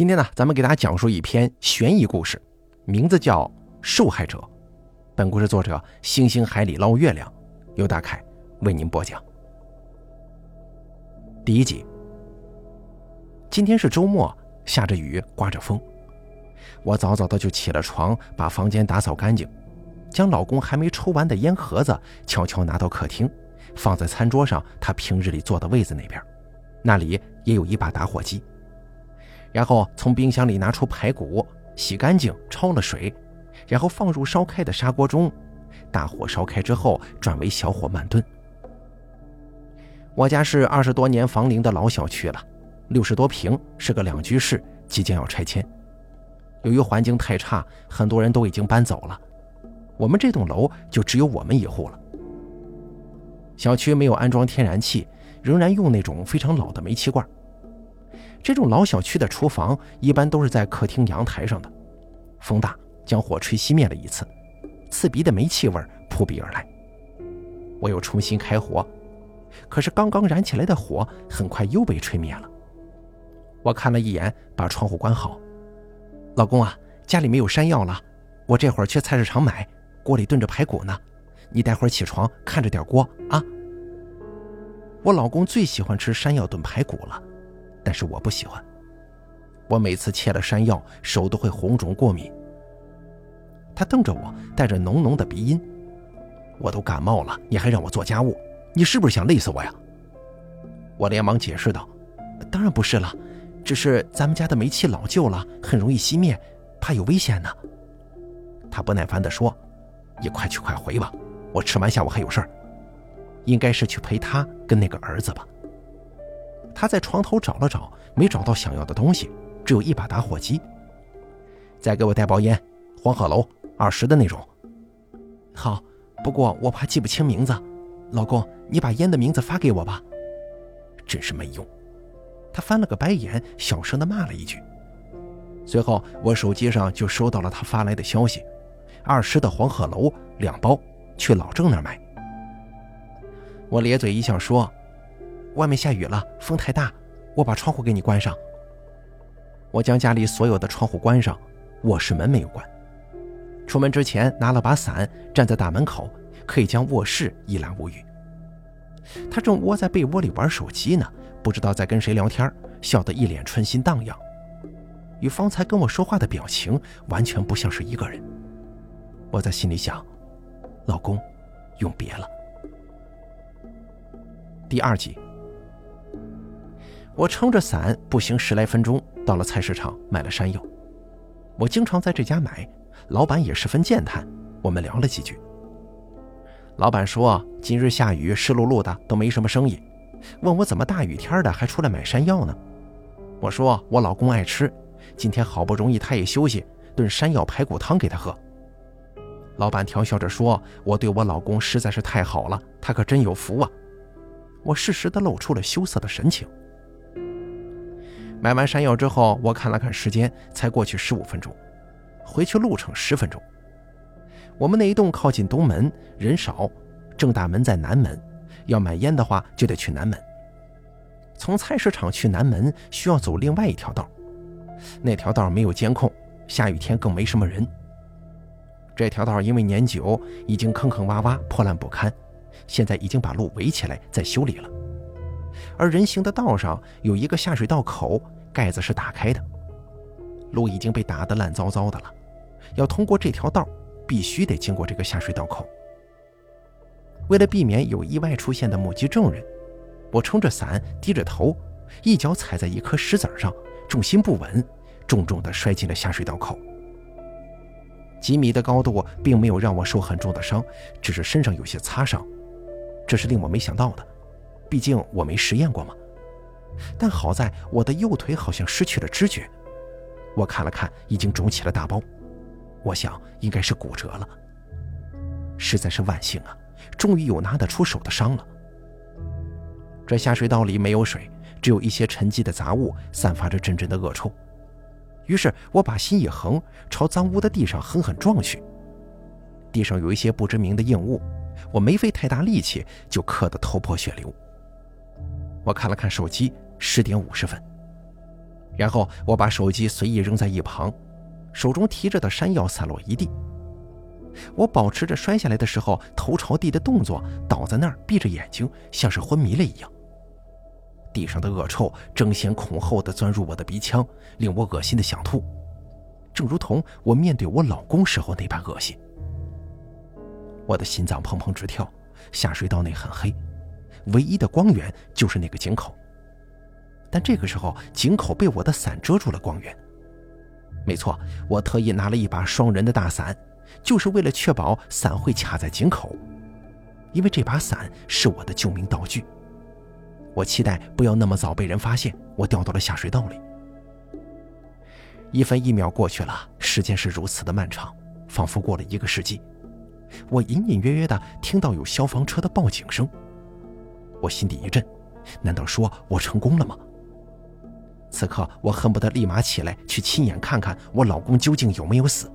今天呢，咱们给大家讲述一篇悬疑故事，名字叫《受害者》。本故事作者星星海里捞月亮，由大凯为您播讲。第一集。今天是周末，下着雨，刮着风，我早早的就起了床，把房间打扫干净，将老公还没抽完的烟盒子悄悄拿到客厅，放在餐桌上他平日里坐的位子那边，那里也有一把打火机。然后从冰箱里拿出排骨，洗干净，焯了水，然后放入烧开的砂锅中，大火烧开之后转为小火慢炖。我家是二十多年房龄的老小区了，六十多平，是个两居室，即将要拆迁。由于环境太差，很多人都已经搬走了，我们这栋楼就只有我们一户了。小区没有安装天然气，仍然用那种非常老的煤气罐。这种老小区的厨房一般都是在客厅阳台上的，风大将火吹熄灭了一次，刺鼻的煤气味扑鼻而来。我又重新开火，可是刚刚燃起来的火很快又被吹灭了。我看了一眼，把窗户关好。老公啊，家里没有山药了，我这会儿去菜市场买，锅里炖着排骨呢，你待会儿起床看着点锅啊。我老公最喜欢吃山药炖排骨了。但是我不喜欢，我每次切了山药，手都会红肿过敏。他瞪着我，带着浓浓的鼻音：“我都感冒了，你还让我做家务，你是不是想累死我呀？”我连忙解释道：“当然不是了，只是咱们家的煤气老旧了，很容易熄灭，怕有危险呢。”他不耐烦地说：“你快去快回吧，我吃完下午还有事儿，应该是去陪他跟那个儿子吧。”他在床头找了找，没找到想要的东西，只有一把打火机。再给我带包烟，黄鹤楼二十的那种。好，不过我怕记不清名字。老公，你把烟的名字发给我吧。真是没用。他翻了个白眼，小声的骂了一句。随后，我手机上就收到了他发来的消息：二十的黄鹤楼两包，去老郑那儿买。我咧嘴一笑说。外面下雨了，风太大，我把窗户给你关上。我将家里所有的窗户关上，卧室门没有关。出门之前拿了把伞，站在大门口，可以将卧室一览无余。他正窝在被窝里玩手机呢，不知道在跟谁聊天，笑得一脸春心荡漾，与方才跟我说话的表情完全不像是一个人。我在心里想，老公，永别了。第二集。我撑着伞步行十来分钟，到了菜市场买了山药。我经常在这家买，老板也十分健谈。我们聊了几句。老板说今日下雨，湿漉漉的，都没什么生意，问我怎么大雨天的还出来买山药呢？我说我老公爱吃，今天好不容易他也休息，炖山药排骨汤给他喝。老板调笑着说：“我对我老公实在是太好了，他可真有福啊。”我适时的露出了羞涩的神情。买完山药之后，我看了看时间，才过去十五分钟，回去路程十分钟。我们那一栋靠近东门，人少，正大门在南门，要买烟的话就得去南门。从菜市场去南门需要走另外一条道，那条道没有监控，下雨天更没什么人。这条道因为年久，已经坑坑洼洼、破烂不堪，现在已经把路围起来在修理了。而人行的道上有一个下水道口，盖子是打开的，路已经被打得烂糟糟的了。要通过这条道，必须得经过这个下水道口。为了避免有意外出现的目击证人，我撑着伞，低着头，一脚踩在一颗石子上，重心不稳，重重地摔进了下水道口。几米的高度并没有让我受很重的伤，只是身上有些擦伤，这是令我没想到的。毕竟我没实验过嘛，但好在我的右腿好像失去了知觉，我看了看，已经肿起了大包，我想应该是骨折了。实在是万幸啊，终于有拿得出手的伤了。这下水道里没有水，只有一些沉积的杂物，散发着阵阵的恶臭。于是我把心一横，朝脏污的地上狠狠撞去。地上有一些不知名的硬物，我没费太大力气就磕得头破血流。我看了看手机，十点五十分。然后我把手机随意扔在一旁，手中提着的山药散落一地。我保持着摔下来的时候头朝地的动作，倒在那儿闭着眼睛，像是昏迷了一样。地上的恶臭争先恐后地钻入我的鼻腔，令我恶心的想吐，正如同我面对我老公时候那般恶心。我的心脏砰砰直跳，下水道内很黑，唯一的光源就是那个井口。但这个时候，井口被我的伞遮住了光源。没错，我特意拿了一把双人的大伞，就是为了确保伞会卡在井口，因为这把伞是我的救命道具。我期待不要那么早被人发现我掉到了下水道里。一分一秒过去了，时间是如此的漫长，仿佛过了一个世纪。我隐隐约约的听到有消防车的报警声，我心底一震，难道说我成功了吗？此刻我恨不得立马起来去亲眼看看我老公究竟有没有死，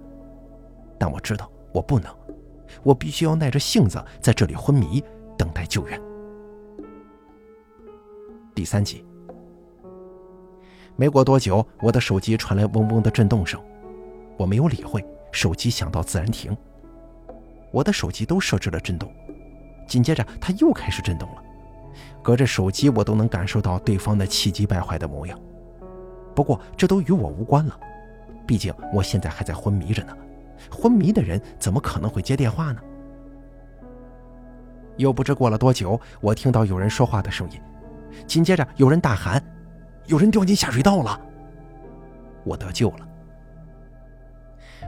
但我知道我不能，我必须要耐着性子在这里昏迷，等待救援。第三集，没过多久，我的手机传来嗡嗡的震动声，我没有理会，手机响到自然停。我的手机都设置了震动，紧接着它又开始震动了，隔着手机我都能感受到对方的气急败坏的模样。不过这都与我无关了，毕竟我现在还在昏迷着呢，昏迷的人怎么可能会接电话呢？又不知过了多久，我听到有人说话的声音，紧接着有人大喊：“有人掉进下水道了！”我得救了，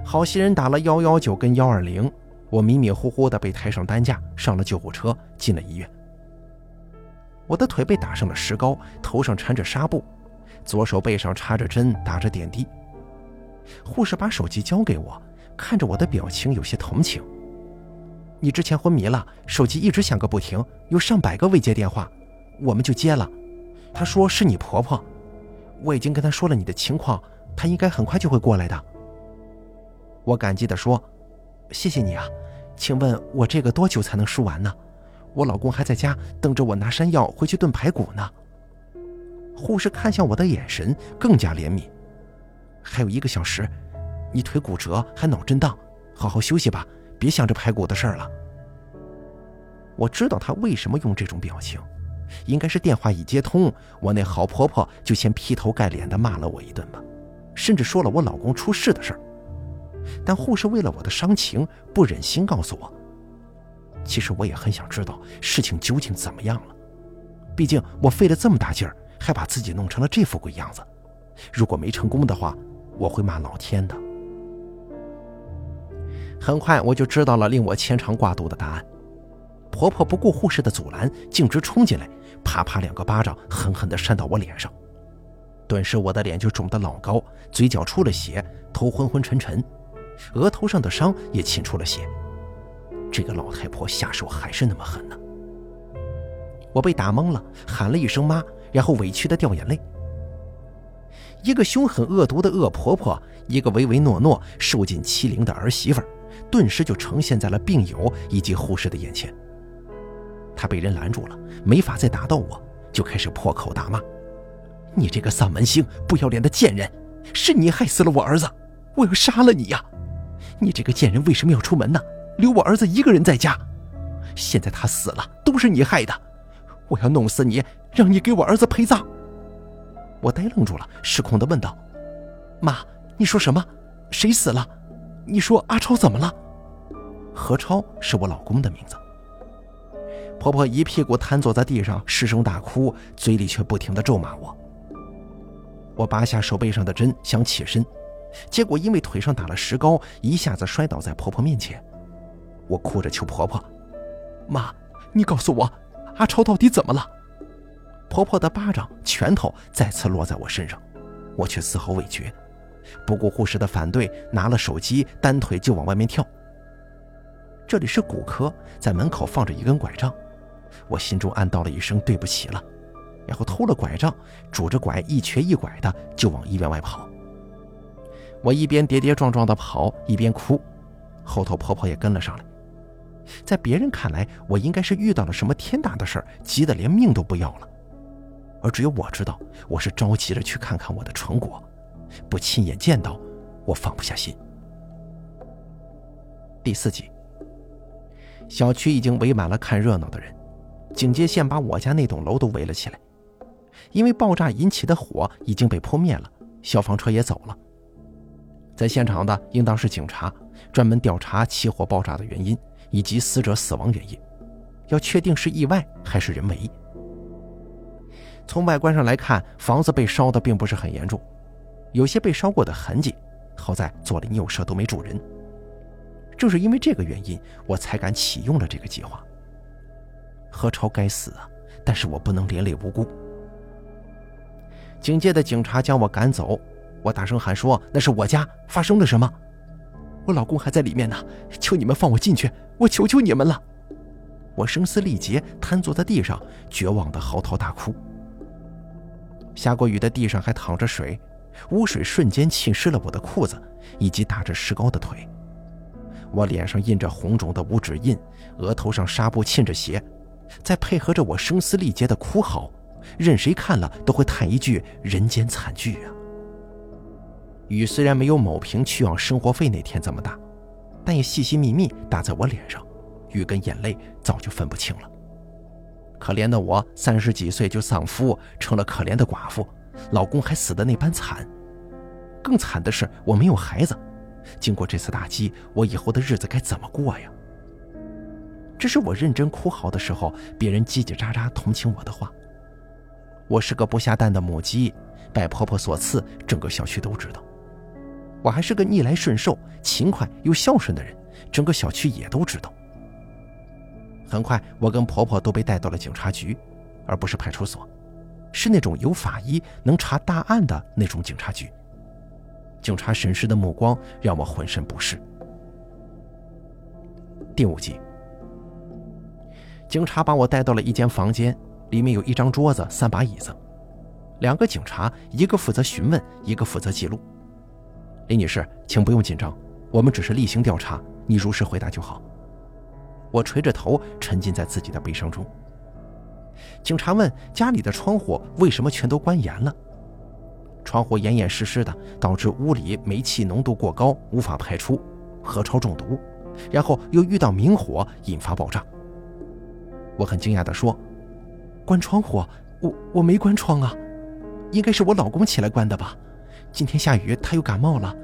好心人打了幺幺九跟幺二零。我迷迷糊糊的被抬上担架，上了救护车，进了医院。我的腿被打上了石膏，头上缠着纱布，左手背上插着针，打着点滴。护士把手机交给我，看着我的表情有些同情。你之前昏迷了，手机一直响个不停，有上百个未接电话，我们就接了。他说是你婆婆，我已经跟他说了你的情况，他应该很快就会过来的。我感激地说。谢谢你啊，请问我这个多久才能输完呢？我老公还在家等着我拿山药回去炖排骨呢。护士看向我的眼神更加怜悯。还有一个小时，你腿骨折还脑震荡，好好休息吧，别想着排骨的事儿了。我知道她为什么用这种表情，应该是电话一接通，我那好婆婆就先劈头盖脸的骂了我一顿吧，甚至说了我老公出事的事儿。但护士为了我的伤情，不忍心告诉我。其实我也很想知道事情究竟怎么样了，毕竟我费了这么大劲儿，还把自己弄成了这副鬼样子。如果没成功的话，我会骂老天的。很快我就知道了令我牵肠挂肚的答案。婆婆不顾护士的阻拦，径直冲进来，啪啪两个巴掌狠狠地扇到我脸上，顿时我的脸就肿得老高，嘴角出了血，头昏昏沉沉。额头上的伤也沁出了血，这个老太婆下手还是那么狠呢。我被打懵了，喊了一声妈，然后委屈的掉眼泪。一个凶狠恶毒的恶婆婆，一个唯唯诺诺、受尽欺凌的儿媳妇，顿时就呈现在了病友以及护士的眼前。她被人拦住了，没法再打到我，就开始破口大骂：“你这个丧门星、不要脸的贱人，是你害死了我儿子，我要杀了你呀！”你这个贱人为什么要出门呢？留我儿子一个人在家。现在他死了，都是你害的。我要弄死你，让你给我儿子陪葬。我呆愣住了，失控的问道：“妈，你说什么？谁死了？你说阿超怎么了？”何超是我老公的名字。婆婆一屁股瘫坐在地上，失声大哭，嘴里却不停的咒骂我。我拔下手背上的针，想起身。结果因为腿上打了石膏，一下子摔倒在婆婆面前。我哭着求婆婆：“妈，你告诉我，阿超到底怎么了？”婆婆的巴掌、拳头再次落在我身上，我却丝毫未觉。不顾护士的反对，拿了手机，单腿就往外面跳。这里是骨科，在门口放着一根拐杖，我心中暗道了一声对不起了，然后偷了拐杖，拄着拐一瘸一拐的就往医院外跑。我一边跌跌撞撞的跑，一边哭，后头婆婆也跟了上来。在别人看来，我应该是遇到了什么天大的事儿，急得连命都不要了。而只有我知道，我是着急着去看看我的成果，不亲眼见到，我放不下心。第四集，小区已经围满了看热闹的人，警戒线把我家那栋楼都围了起来。因为爆炸引起的火已经被扑灭了，消防车也走了。在现场的应当是警察，专门调查起火爆炸的原因以及死者死亡原因，要确定是意外还是人为。从外观上来看，房子被烧的并不是很严重，有些被烧过的痕迹，好在左邻右舍都没住人。正是因为这个原因，我才敢启用了这个计划。何超该死啊！但是我不能连累无辜。警戒的警察将我赶走，我大声喊说：“那是我家，发生了什么？我老公还在里面呢，求你们放我进去，我求求你们了！”我声嘶力竭，瘫坐在地上，绝望的嚎啕大哭。下过雨的地上还淌着水，污水瞬间浸湿了我的裤子以及打着石膏的腿。我脸上印着红肿的五指印，额头上纱布浸着血，再配合着我声嘶力竭的哭嚎。任谁看了都会叹一句“人间惨剧”啊！雨虽然没有某平去往生活费那天这么大，但也细细密密打在我脸上，雨跟眼泪早就分不清了。可怜的我，三十几岁就丧夫，成了可怜的寡妇，老公还死的那般惨。更惨的是，我没有孩子。经过这次打击，我以后的日子该怎么过呀？这是我认真哭嚎的时候，别人叽叽喳喳同情我的话。我是个不下蛋的母鸡，拜婆婆所赐，整个小区都知道。我还是个逆来顺受、勤快又孝顺的人，整个小区也都知道。很快，我跟婆婆都被带到了警察局，而不是派出所，是那种有法医能查大案的那种警察局。警察审视的目光让我浑身不适。第五集，警察把我带到了一间房间。里面有一张桌子，三把椅子，两个警察，一个负责询问，一个负责记录。李女士，请不用紧张，我们只是例行调查，你如实回答就好。我垂着头，沉浸在自己的悲伤中。警察问：“家里的窗户为什么全都关严了？”窗户严严实实的，导致屋里煤气浓度过高，无法排出，何超中毒，然后又遇到明火，引发爆炸。我很惊讶地说。关窗户，我我没关窗啊，应该是我老公起来关的吧。今天下雨，他又感冒了。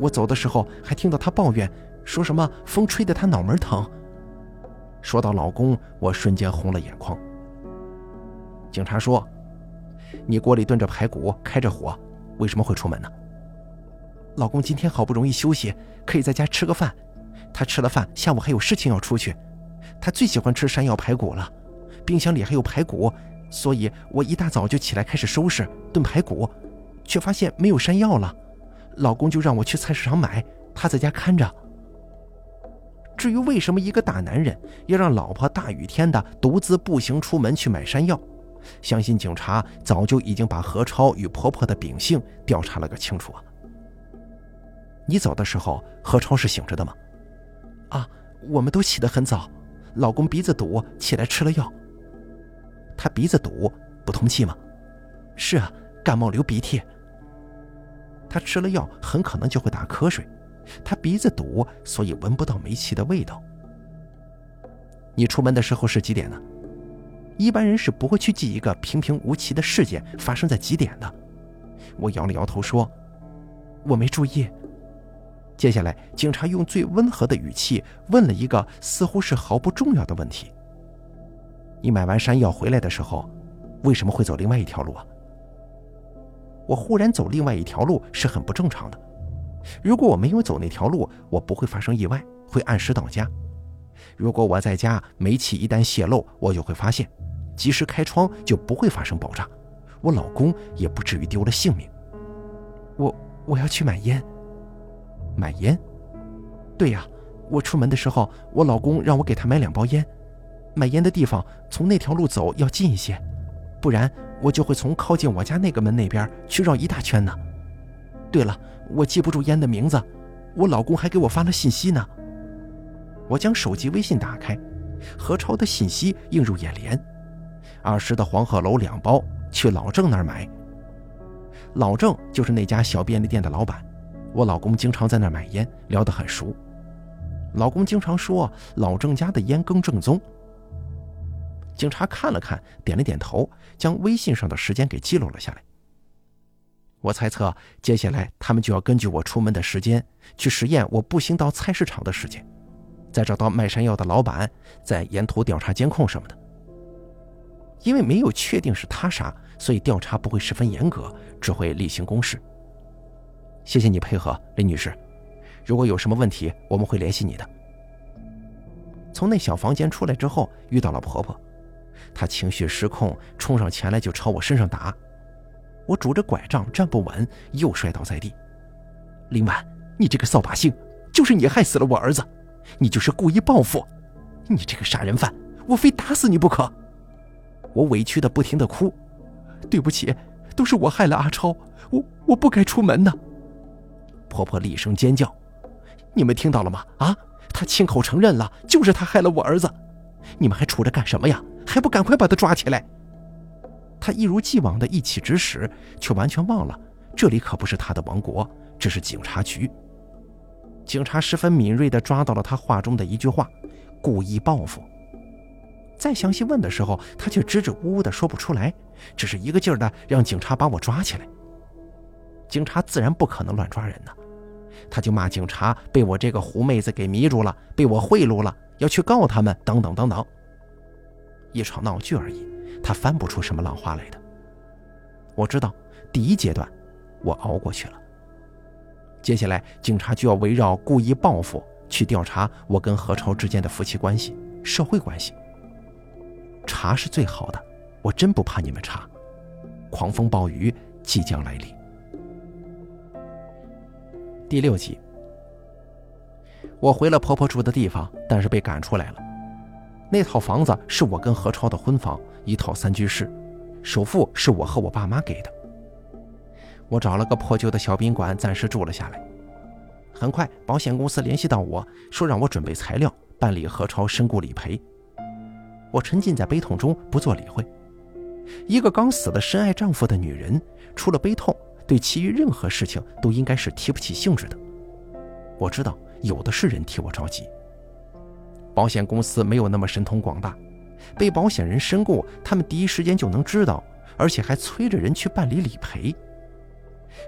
我走的时候还听到他抱怨，说什么风吹得他脑门疼。说到老公，我瞬间红了眼眶。警察说：“你锅里炖着排骨，开着火，为什么会出门呢？”老公今天好不容易休息，可以在家吃个饭。他吃了饭，下午还有事情要出去。他最喜欢吃山药排骨了。冰箱里还有排骨，所以我一大早就起来开始收拾炖排骨，却发现没有山药了。老公就让我去菜市场买，他在家看着。至于为什么一个大男人要让老婆大雨天的独自步行出门去买山药，相信警察早就已经把何超与婆婆的秉性调查了个清楚啊。你走的时候，何超是醒着的吗？啊，我们都起得很早，老公鼻子堵，起来吃了药。他鼻子堵，不通气吗？是啊，感冒流鼻涕。他吃了药，很可能就会打瞌睡。他鼻子堵，所以闻不到煤气的味道。你出门的时候是几点呢？一般人是不会去记一个平平无奇的事件发生在几点的。我摇了摇头说：“我没注意。”接下来，警察用最温和的语气问了一个似乎是毫不重要的问题。你买完山药回来的时候，为什么会走另外一条路啊？我忽然走另外一条路是很不正常的。如果我没有走那条路，我不会发生意外，会按时到家。如果我在家，煤气一旦泄漏，我就会发现，及时开窗就不会发生爆炸，我老公也不至于丢了性命。我我要去买烟。买烟？对呀，我出门的时候，我老公让我给他买两包烟。买烟的地方从那条路走要近一些，不然我就会从靠近我家那个门那边去绕一大圈呢。对了，我记不住烟的名字，我老公还给我发了信息呢。我将手机微信打开，何超的信息映入眼帘：二十的黄鹤楼两包，去老郑那儿买。老郑就是那家小便利店的老板，我老公经常在那儿买烟，聊得很熟。老公经常说老郑家的烟更正宗。警察看了看，点了点头，将微信上的时间给记录了下来。我猜测，接下来他们就要根据我出门的时间去实验我步行到菜市场的时间，再找到卖山药的老板，再沿途调查监控什么的。因为没有确定是他杀，所以调查不会十分严格，只会例行公事。谢谢你配合，林女士。如果有什么问题，我们会联系你的。从那小房间出来之后，遇到了婆婆，她情绪失控，冲上前来就朝我身上打。我拄着拐杖站不稳，又摔倒在地。林婉，你这个扫把星，就是你害死了我儿子，你就是故意报复，你这个杀人犯，我非打死你不可。我委屈的不停的哭，对不起，都是我害了阿超，我我不该出门的。婆婆厉声尖叫。你们听到了吗？啊，他亲口承认了，就是他害了我儿子。你们还杵着干什么呀？还不赶快把他抓起来！他一如既往的一起指使，却完全忘了这里可不是他的王国，这是警察局。警察十分敏锐地抓到了他话中的一句话：故意报复。再详细问的时候，他却支支吾吾的说不出来，只是一个劲儿的让警察把我抓起来。警察自然不可能乱抓人呢。他就骂警察被我这个狐妹子给迷住了，被我贿赂了，要去告他们，等等等等。一场闹剧而已，他翻不出什么浪花来的。我知道，第一阶段我熬过去了。接下来，警察就要围绕故意报复去调查我跟何超之间的夫妻关系、社会关系。查是最好的，我真不怕你们查。狂风暴雨即将来临。第六集，我回了婆婆住的地方，但是被赶出来了。那套房子是我跟何超的婚房，一套三居室，首付是我和我爸妈给的。我找了个破旧的小宾馆暂时住了下来。很快，保险公司联系到我说让我准备材料，办理何超身故理赔。我沉浸在悲痛中，不做理会。一个刚死的深爱丈夫的女人，除了悲痛。对其余任何事情都应该是提不起兴致的。我知道有的是人替我着急。保险公司没有那么神通广大，被保险人身故，他们第一时间就能知道，而且还催着人去办理理赔。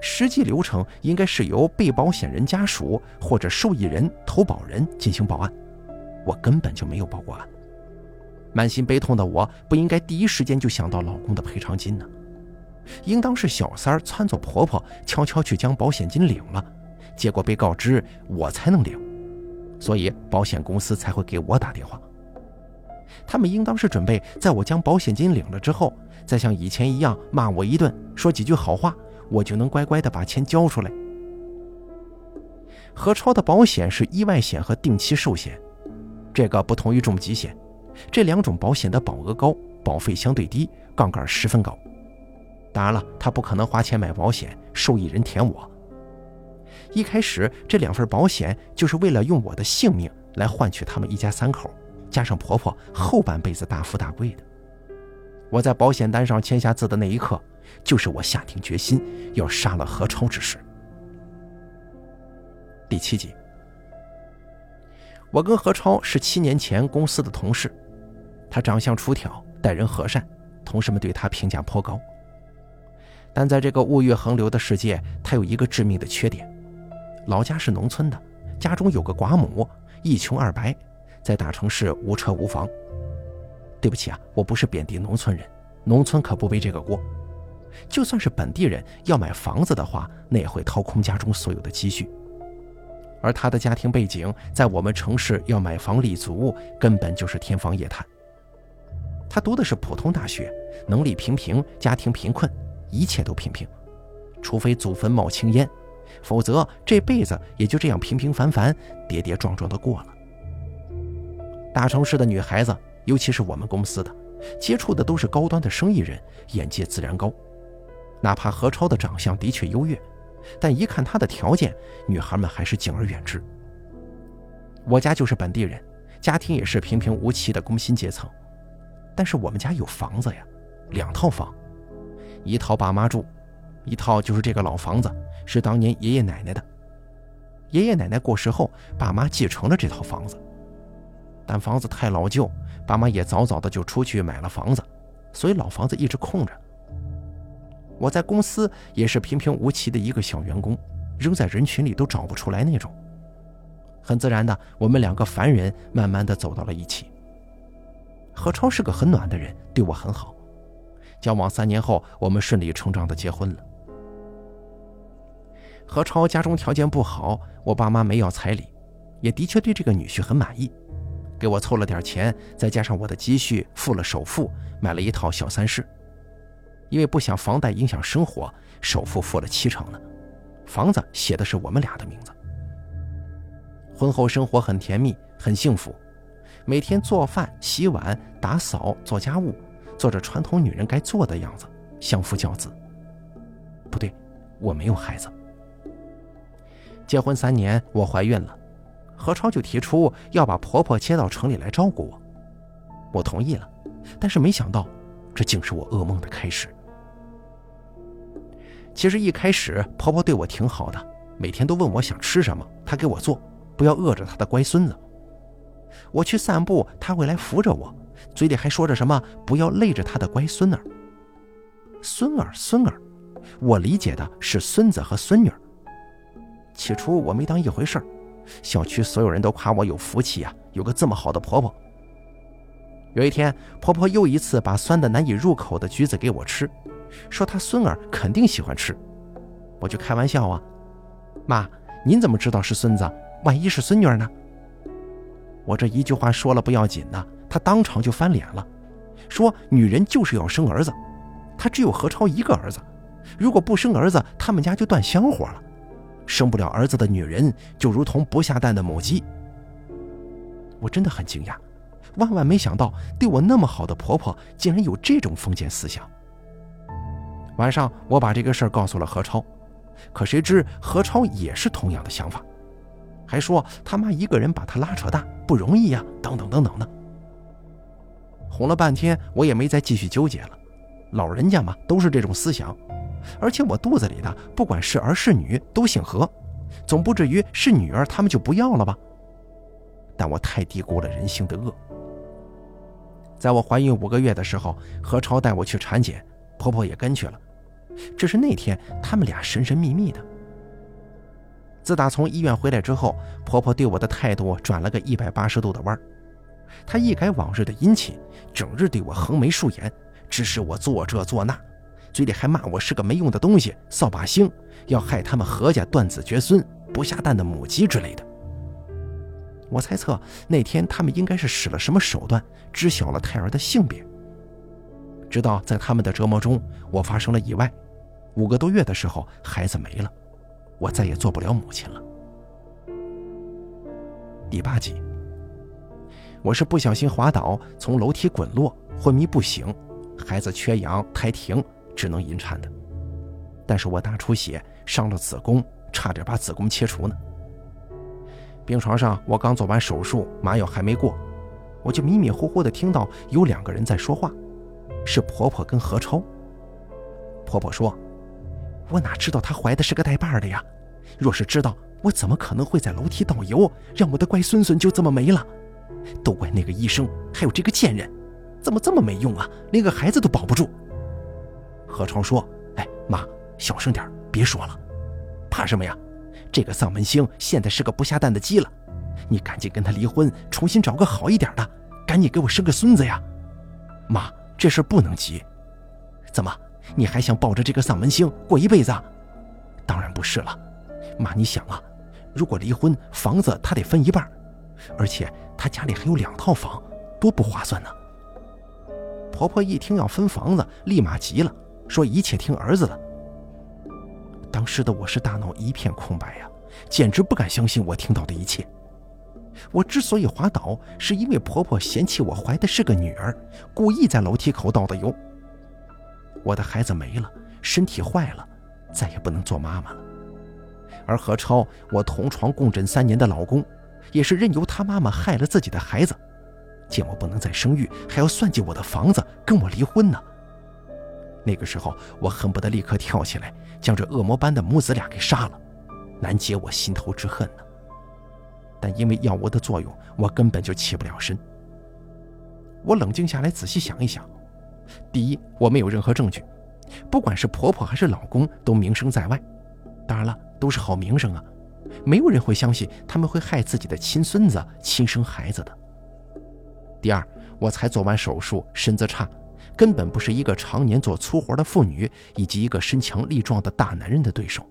实际流程应该是由被保险人家属或者受益人、投保人进行报案。我根本就没有报过案。满心悲痛的我，不应该第一时间就想到老公的赔偿金呢。应当是小三儿撺掇婆婆悄悄去将保险金领了，结果被告知我才能领，所以保险公司才会给我打电话。他们应当是准备在我将保险金领了之后，再像以前一样骂我一顿，说几句好话，我就能乖乖的把钱交出来。何超的保险是意外险和定期寿险，这个不同于重疾险，这两种保险的保额高，保费相对低，杠杆十分高。当然了，他不可能花钱买保险，受益人填我。一开始这两份保险就是为了用我的性命来换取他们一家三口，加上婆婆后半辈子大富大贵的。我在保险单上签下字的那一刻，就是我下定决心要杀了何超之时。第七集，我跟何超是七年前公司的同事，他长相出挑，待人和善，同事们对他评价颇高。但在这个物欲横流的世界，他有一个致命的缺点：老家是农村的，家中有个寡母，一穷二白，在大城市无车无房。对不起啊，我不是贬低农村人，农村可不背这个锅。就算是本地人要买房子的话，那也会掏空家中所有的积蓄。而他的家庭背景，在我们城市要买房立足，根本就是天方夜谭。他读的是普通大学，能力平平，家庭贫困。一切都平平，除非祖坟冒青烟，否则这辈子也就这样平平凡凡、跌跌撞撞的过了。大城市的女孩子，尤其是我们公司的，接触的都是高端的生意人，眼界自然高。哪怕何超的长相的确优越，但一看他的条件，女孩们还是敬而远之。我家就是本地人，家庭也是平平无奇的工薪阶层，但是我们家有房子呀，两套房。一套爸妈住，一套就是这个老房子，是当年爷爷奶奶的。爷爷奶奶过世后，爸妈继承了这套房子，但房子太老旧，爸妈也早早的就出去买了房子，所以老房子一直空着。我在公司也是平平无奇的一个小员工，扔在人群里都找不出来那种。很自然的，我们两个凡人慢慢的走到了一起。何超是个很暖的人，对我很好。交往三年后，我们顺理成章的结婚了。何超家中条件不好，我爸妈没要彩礼，也的确对这个女婿很满意，给我凑了点钱，再加上我的积蓄，付了首付，买了一套小三室。因为不想房贷影响生活，首付付了七成了，房子写的是我们俩的名字。婚后生活很甜蜜，很幸福，每天做饭、洗碗、打扫、做家务，做着传统女人该做的样子，相夫教子。不对，我没有孩子。结婚三年，我怀孕了，何超就提出要把婆婆接到城里来照顾我，我同意了，但是没想到，这竟是我噩梦的开始。其实一开始婆婆对我挺好的，每天都问我想吃什么，她给我做。不要饿着她的乖孙子。我去散步，她会来扶着我，嘴里还说着什么“不要累着她的乖孙儿”。孙儿，孙儿，我理解的是孙子和孙女。起初我没当一回事儿，小区所有人都夸我有福气啊，有个这么好的婆婆。有一天，婆婆又一次把酸的难以入口的橘子给我吃，说她孙儿肯定喜欢吃。我就开玩笑啊，妈，您怎么知道是孙子？万一是孙女呢？我这一句话说了不要紧呢，他当场就翻脸了，说女人就是要生儿子，他只有何超一个儿子，如果不生儿子，他们家就断香火了。生不了儿子的女人就如同不下蛋的母鸡。我真的很惊讶，万万没想到对我那么好的婆婆竟然有这种封建思想。晚上我把这个事儿告诉了何超，可谁知何超也是同样的想法。还说他妈一个人把他拉扯大不容易呀，等等等等的。哄了半天，我也没再继续纠结了。老人家嘛，都是这种思想。而且我肚子里的不管是儿是女都姓何，总不至于是女儿他们就不要了吧？但我太低估了人性的恶。在我怀孕五个月的时候，何超带我去产检，婆婆也跟去了。只是那天他们俩神神秘秘的。自打从医院回来之后，婆婆对我的态度转了个一百八十度的弯她一改往日的殷勤，整日对我横眉竖眼，指使我做这做那，嘴里还骂我是个没用的东西、扫把星，要害他们何家断子绝孙、不下蛋的母鸡之类的。我猜测那天他们应该是使了什么手段，知晓了胎儿的性别。直到在他们的折磨中，我发生了意外，五个多月的时候，孩子没了。我再也做不了母亲了。第八集，我是不小心滑倒，从楼梯滚落，昏迷不醒，孩子缺氧，胎停，只能引产的。但是我大出血，伤了子宫，差点把子宫切除呢。病床上，我刚做完手术，麻药还没过，我就迷迷糊糊的听到有两个人在说话，是婆婆跟何超。婆婆说。我哪知道她怀的是个带把的呀？若是知道，我怎么可能会在楼梯倒油，让我的乖孙孙就这么没了？都怪那个医生，还有这个贱人，怎么这么没用啊？连个孩子都保不住。何超说：“哎，妈，小声点，别说了。怕什么呀？这个丧门星现在是个不下蛋的鸡了。你赶紧跟他离婚，重新找个好一点的，赶紧给我生个孙子呀！妈，这事不能急。怎么？”你还想抱着这个丧门星过一辈子？当然不是了，妈，你想啊，如果离婚，房子他得分一半，而且他家里还有两套房，多不划算呢。婆婆一听要分房子，立马急了，说一切听儿子的。当时的我是大脑一片空白呀，简直不敢相信我听到的一切。我之所以滑倒，是因为婆婆嫌弃我怀的是个女儿，故意在楼梯口倒的油。我的孩子没了，身体坏了，再也不能做妈妈了。而何超，我同床共枕三年的老公，也是任由他妈妈害了自己的孩子。见我不能再生育，还要算计我的房子，跟我离婚呢。那个时候我恨不得立刻跳起来，将这恶魔般的母子俩给杀了，难解我心头之恨呢。但因为药物的作用，我根本就起不了身。我冷静下来，仔细想一想。第一，我没有任何证据，不管是婆婆还是老公，都名声在外。当然了，都是好名声啊，没有人会相信他们会害自己的亲孙子、亲生孩子的。第二，我才做完手术，身子差，根本不是一个常年做粗活的妇女以及一个身强力壮的大男人的对手。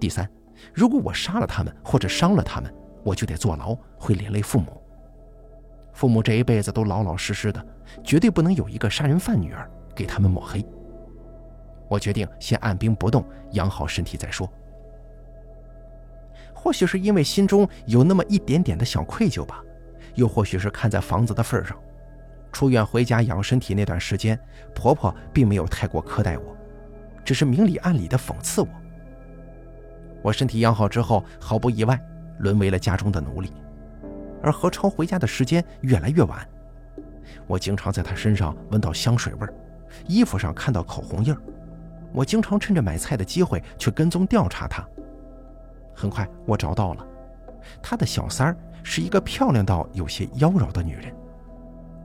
第三，如果我杀了他们或者伤了他们，我就得坐牢，会连累父母。父母这一辈子都老老实实的，绝对不能有一个杀人犯女儿给他们抹黑。我决定先按兵不动，养好身体再说。或许是因为心中有那么一点点的小愧疚吧，又或许是看在房子的份上，出院回家养身体那段时间，婆婆并没有太过苛待我，只是明里暗里的讽刺我。我身体养好之后，毫不意外沦为了家中的奴隶。而何超回家的时间越来越晚，我经常在他身上闻到香水味，衣服上看到口红印儿。我经常趁着买菜的机会去跟踪调查他。很快，我找到了，他的小三儿是一个漂亮到有些妖娆的女人，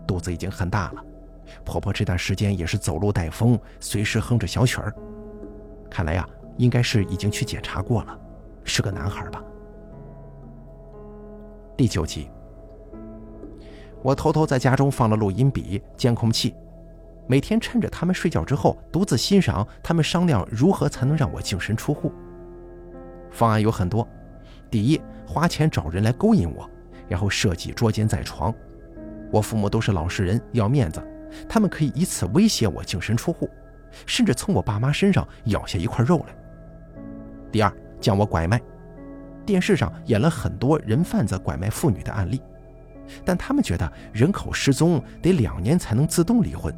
肚子已经很大了。婆婆这段时间也是走路带风，随时哼着小曲儿。看来呀，应该是已经去检查过了，是个男孩吧。第九集，我偷偷在家中放了录音笔、监控器，每天趁着他们睡觉之后，独自欣赏他们商量如何才能让我净身出户。方案有很多：第一，花钱找人来勾引我，然后设计捉奸在床。我父母都是老实人，要面子，他们可以以此威胁我净身出户，甚至从我爸妈身上咬下一块肉来。第二，将我拐卖。电视上演了很多人贩子拐卖妇女的案例，但他们觉得人口失踪得两年才能自动离婚，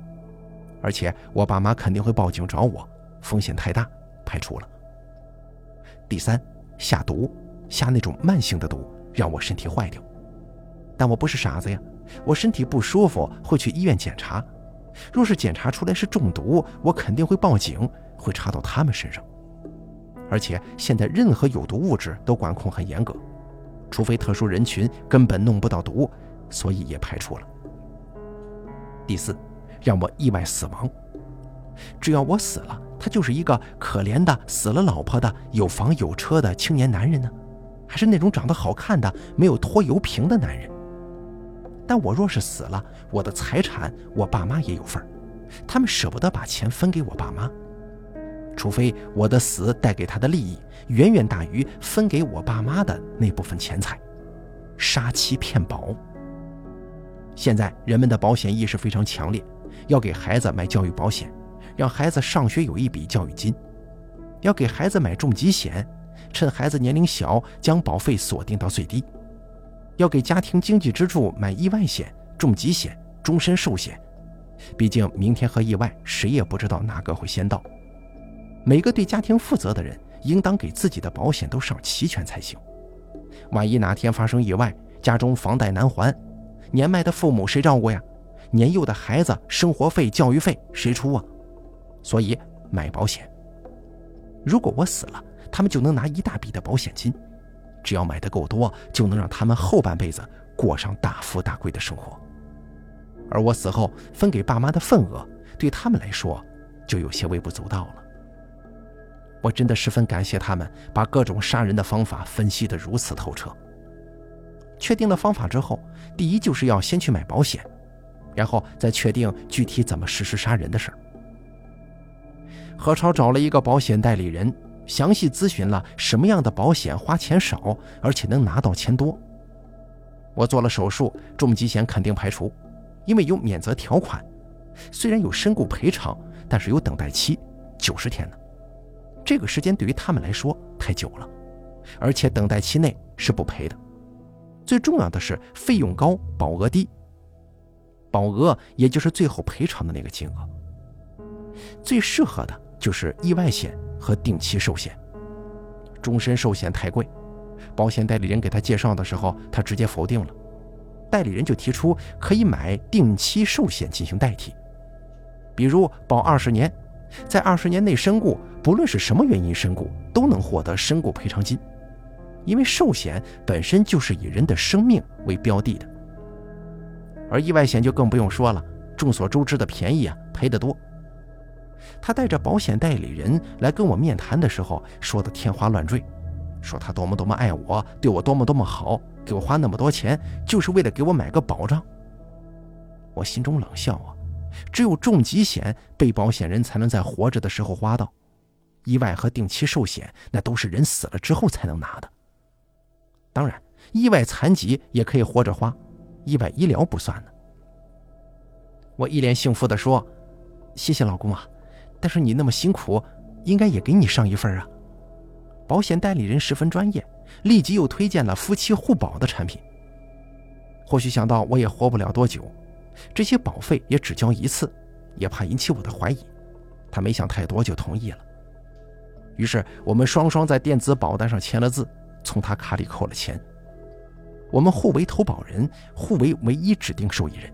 而且我爸妈肯定会报警找我，风险太大，排除了。第三，下毒，下那种慢性的毒，让我身体坏掉。但我不是傻子呀，我身体不舒服会去医院检查，若是检查出来是中毒，我肯定会报警，会查到他们身上。而且现在任何有毒物质都管控很严格，除非特殊人群根本弄不到毒，所以也排除了。第四，让我意外死亡。只要我死了，他就是一个可怜的死了老婆的有房有车的青年男人呢，还是那种长得好看的没有拖油瓶的男人。但我若是死了，我的财产我爸妈也有份他们舍不得把钱分给我爸妈。除非我的死带给他的利益远远大于分给我爸妈的那部分钱财，杀妻骗保。现在人们的保险意识非常强烈，要给孩子买教育保险，让孩子上学有一笔教育金；要给孩子买重疾险，趁孩子年龄小将保费锁定到最低；要给家庭经济支柱买意外险、重疾险、终身寿险。毕竟明天和意外，谁也不知道哪个会先到。每个对家庭负责的人，应当给自己的保险都上齐全才行。万一哪天发生意外，家中房贷难还，年迈的父母谁照顾呀？年幼的孩子生活费、教育费谁出啊？所以买保险。如果我死了，他们就能拿一大笔的保险金，只要买的够多，就能让他们后半辈子过上大富大贵的生活。而我死后分给爸妈的份额，对他们来说就有些微不足道了。我真的十分感谢他们把各种杀人的方法分析得如此透彻。确定了方法之后，第一就是要先去买保险，然后再确定具体怎么实施杀人的事儿。何超找了一个保险代理人，详细咨询了什么样的保险花钱少，而且能拿到钱多。我做了手术，重疾险肯定排除，因为有免责条款，虽然有身故赔偿，但是有等待期，九十天呢。这个时间对于他们来说太久了，而且等待期内是不赔的。最重要的是费用高，保额低。保额也就是最后赔偿的那个金额。最适合的就是意外险和定期寿险。终身寿险太贵，保险代理人给他介绍的时候，他直接否定了。代理人就提出可以买定期寿险进行代替。比如保二十年，在二十年内身故，不论是什么原因身故，都能获得身故赔偿金。因为寿险本身就是以人的生命为标的的，而意外险就更不用说了，众所周知的便宜啊，赔得多。他带着保险代理人来跟我面谈的时候，说的天花乱坠，说他多么多么爱我，对我多么多么好，给我花那么多钱，就是为了给我买个保障。我心中冷笑啊，只有重疾险被保险人才能在活着的时候花到，意外和定期寿险那都是人死了之后才能拿的。当然，意外残疾也可以活着花，意外医疗不算呢。我一脸幸福地说：“谢谢老公啊，但是你那么辛苦，应该也给你上一份啊。”保险代理人十分专业，立即又推荐了夫妻互保的产品。或许想到我也活不了多久，这些保费也只交一次，也怕引起我的怀疑，他没想太多就同意了。于是我们双双在电子保单上签了字。从他卡里扣了钱，我们互为投保人，互为唯一指定受益人。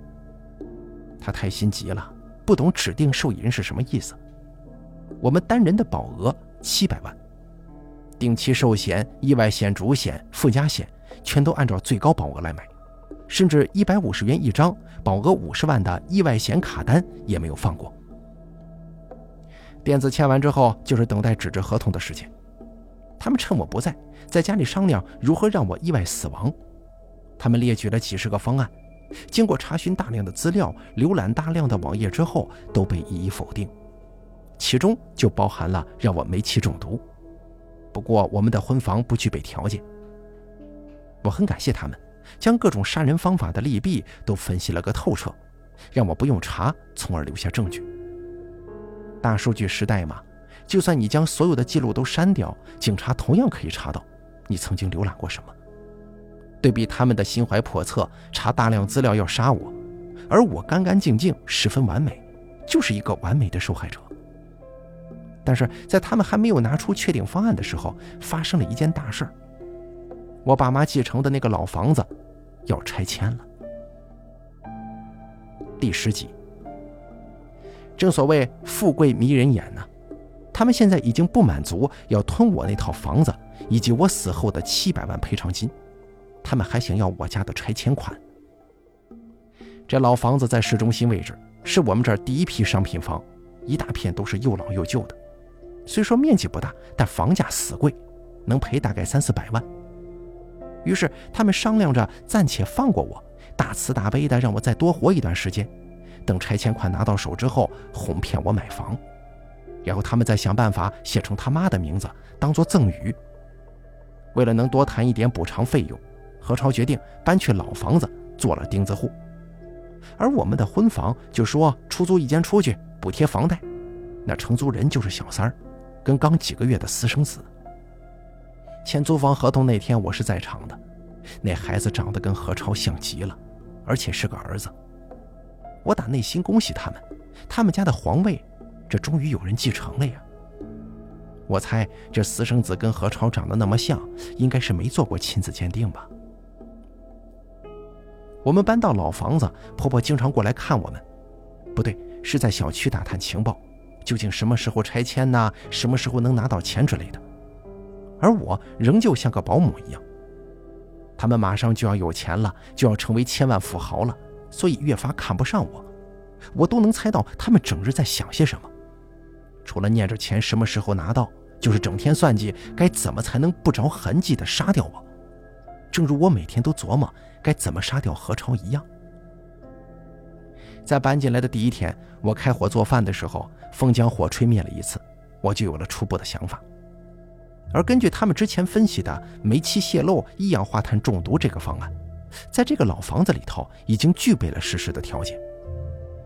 他太心急了，不懂指定受益人是什么意思。我们单人的保额七百万，定期寿险、意外险、主险、附加险全都按照最高保额来买，甚至一百五十元一张、保额五十万的意外险卡单也没有放过。电子签完之后，就是等待纸质合同的时间。他们趁我不在，在家里商量如何让我意外死亡。他们列举了几十个方案，经过查询大量的资料、浏览大量的网页之后，都被一一否定。其中就包含了让我煤气中毒。不过我们的婚房不具备条件。我很感谢他们，将各种杀人方法的利弊都分析了个透彻，让我不用查，从而留下证据。大数据时代嘛。就算你将所有的记录都删掉，警察同样可以查到你曾经浏览过什么。对比他们的心怀叵测，查大量资料要杀我，而我干干净净，十分完美，就是一个完美的受害者。但是在他们还没有拿出确定方案的时候，发生了一件大事儿：我爸妈继承的那个老房子要拆迁了。第十集，正所谓富贵迷人眼呢。他们现在已经不满足要吞我那套房子以及我死后的七百万赔偿金，他们还想要我家的拆迁款。这老房子在市中心位置，是我们这儿第一批商品房，一大片都是又老又旧的。虽说面积不大，但房价死贵，能赔大概三四百万。于是他们商量着暂且放过我，大慈大悲的让我再多活一段时间，等拆迁款拿到手之后，哄骗我买房。然后他们再想办法写成他妈的名字，当做赠与。为了能多谈一点补偿费用，何超决定搬去老房子做了钉子户，而我们的婚房就说出租一间出去补贴房贷。那承租人就是小三儿，跟刚几个月的私生子。签租房合同那天我是在场的，那孩子长得跟何超像极了，而且是个儿子。我打内心恭喜他们，他们家的皇位。这终于有人继承了呀！我猜这私生子跟何超长得那么像，应该是没做过亲子鉴定吧。我们搬到老房子，婆婆经常过来看我们，不对，是在小区打探情报，究竟什么时候拆迁呢？什么时候能拿到钱之类的。而我仍旧像个保姆一样。他们马上就要有钱了，就要成为千万富豪了，所以越发看不上我。我都能猜到他们整日在想些什么。除了念着钱什么时候拿到，就是整天算计该怎么才能不着痕迹地杀掉我，正如我每天都琢磨该怎么杀掉何超一样。在搬进来的第一天，我开火做饭的时候，风将火吹灭了一次，我就有了初步的想法。而根据他们之前分析的煤气泄漏、一氧化碳中毒这个方案，在这个老房子里头已经具备了实施的条件，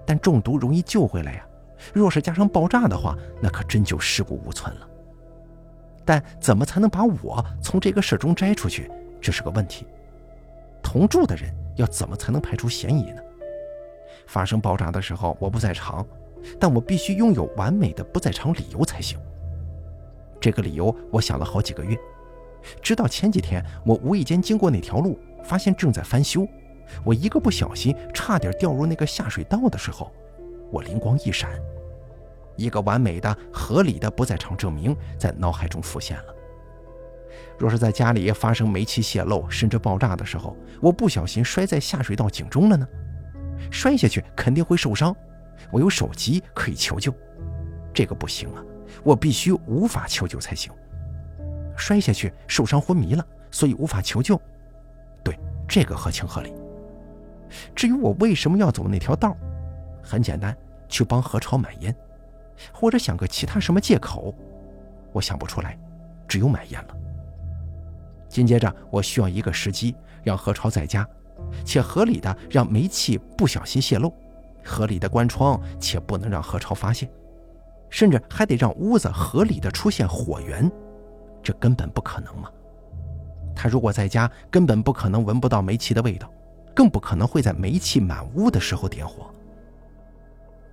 但中毒容易救回来呀。若是加上爆炸的话，那可真就尸骨无存了。但怎么才能把我从这个事中摘出去，这是个问题。同住的人要怎么才能排除嫌疑呢？发生爆炸的时候我不在场，但我必须拥有完美的不在场理由才行。这个理由我想了好几个月，直到前几天我无意间经过那条路，发现正在翻修，我一个不小心差点掉入那个下水道的时候。我灵光一闪，一个完美的、合理的不在场证明在脑海中浮现了。若是在家里发生煤气泄漏甚至爆炸的时候，我不小心摔在下水道井中了呢？摔下去肯定会受伤，我有手机可以求救，这个不行啊，我必须无法求救才行。摔下去受伤昏迷了，所以无法求救，对，这个合情合理。至于我为什么要走那条道，很简单，去帮何超买烟，或者想个其他什么借口，我想不出来，只有买烟了。紧接着，我需要一个时机，让何超在家，且合理的让煤气不小心泄漏，合理的关窗，且不能让何超发现，甚至还得让屋子合理的出现火源，这根本不可能嘛？他如果在家，根本不可能闻不到煤气的味道，更不可能会在煤气满屋的时候点火。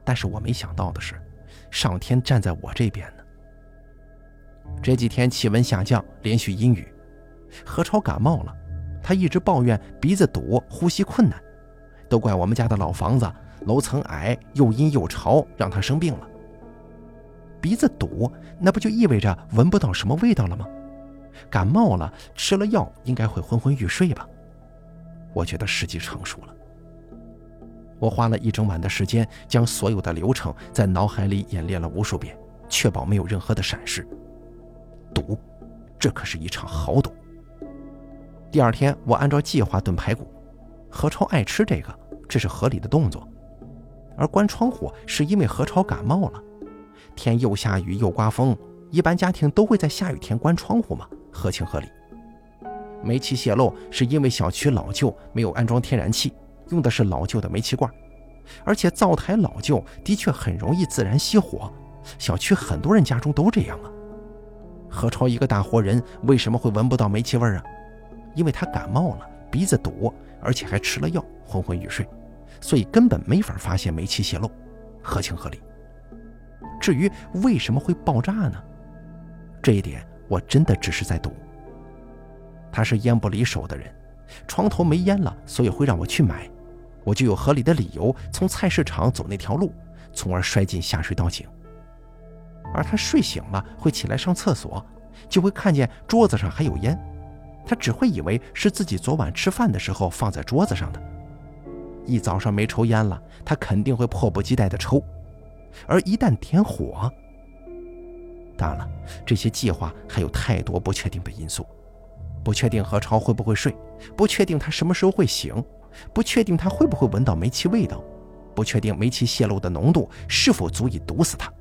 但是我没想到的是，上天站在我这边呢。这几天气温下降，连续阴雨。何超感冒了，他一直抱怨鼻子堵、呼吸困难，都怪我们家的老房子楼层矮、又阴又潮，让他生病了。鼻子堵，那不就意味着闻不到什么味道了吗？感冒了，吃了药应该会昏昏欲睡吧？我觉得时机成熟了。我花了一整晚的时间，将所有的流程在脑海里演练了无数遍，确保没有任何的闪失。赌，这可是一场豪赌。第二天，我按照计划炖排骨。何超爱吃这个，这是合理的动作。而关窗户是因为何超感冒了。天又下雨又刮风，一般家庭都会在下雨天关窗户嘛，合情合理。煤气泄漏是因为小区老旧，没有安装天然气，用的是老旧的煤气罐，而且灶台老旧，的确很容易自燃熄火。小区很多人家中都这样啊。何超一个大活人，为什么会闻不到煤气味啊？因为他感冒了，鼻子堵，而且还吃了药，昏昏欲睡，所以根本没法发现煤气泄漏，合情合理。至于为什么会爆炸呢？这一点我真的只是在赌。他是烟不离手的人，床头没烟了，所以会让我去买，我就有合理的理由从菜市场走那条路，从而摔进下水道井。而他睡醒了会起来上厕所，就会看见桌子上还有烟。他只会以为是自己昨晚吃饭的时候放在桌子上的。一早上没抽烟了，他肯定会迫不及待地抽。而一旦点火，当然了，这些计划还有太多不确定的因素：不确定何超会不会睡，不确定他什么时候会醒，不确定他会不会闻到煤气味道，不确定煤气泄漏的浓度是否足以毒死他，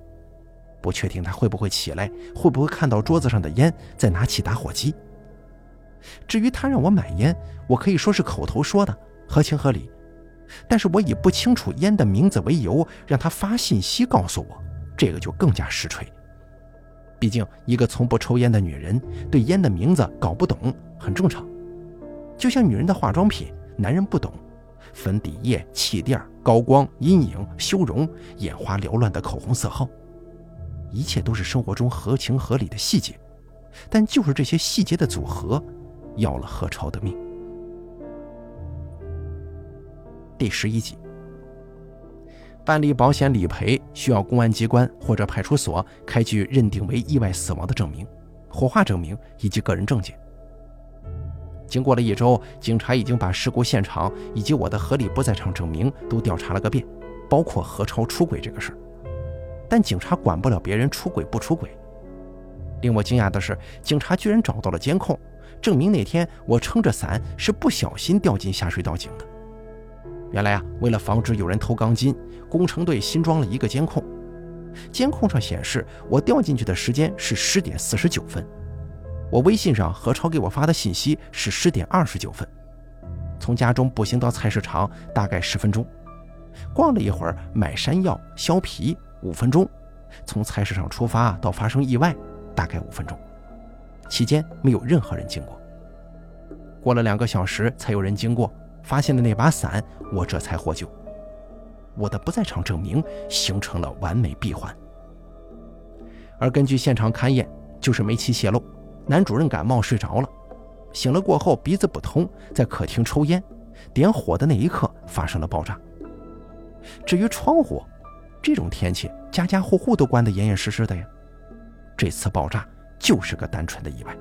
不确定他会不会起来，会不会看到桌子上的烟，再拿起打火机。至于他让我买烟，我可以说是口头说的，合情合理。但是我以不清楚烟的名字为由，让他发信息告诉我，这个就更加实锤。毕竟一个从不抽烟的女人，对烟的名字搞不懂很正常。就像女人的化妆品，男人不懂，粉底液、气垫、高光、阴影、修容、眼花缭乱的口红色号，一切都是生活中合情合理的细节。但就是这些细节的组合。要了何超的命。第十一集，办理保险理赔需要公安机关或者派出所开具认定为意外死亡的证明、火化证明以及个人证件。经过了一周，警察已经把事故现场以及我的合理不在场证明都调查了个遍，包括何超出轨这个事儿。但警察管不了别人出轨不出轨。令我惊讶的是，警察居然找到了监控。证明那天我撑着伞是不小心掉进下水道井的。原来啊，为了防止有人偷钢筋，工程队新装了一个监控。监控上显示我掉进去的时间是十点四十九分。我微信上何超给我发的信息是十点二十九分。从家中步行到菜市场大概十分钟，逛了一会儿买山药削皮五分钟，从菜市场出发到发生意外大概五分钟。期间没有任何人经过。过了两个小时，才有人经过，发现了那把伞，我这才获救。我的不在场证明形成了完美闭环。而根据现场勘验，就是煤气泄漏，男主人感冒睡着了，醒了过后鼻子不通，在客厅抽烟，点火的那一刻发生了爆炸。至于窗户，这种天气，家家户户都关得严严实实的呀。这次爆炸就是个单纯的意外，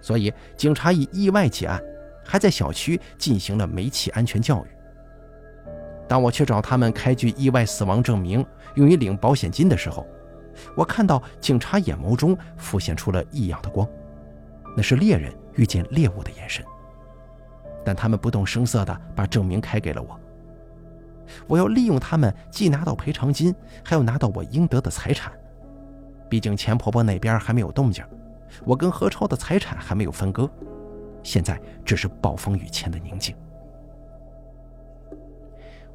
所以警察以意外结案，还在小区进行了煤气安全教育。当我去找他们开具意外死亡证明，用于领保险金的时候，我看到警察眼眸中浮现出了异样的光，那是猎人遇见猎物的眼神。但他们不动声色地把证明开给了我。我要利用他们，既拿到赔偿金，还要拿到我应得的财产。毕竟钱婆婆那边还没有动静，我跟何超的财产还没有分割，现在只是暴风雨前的宁静。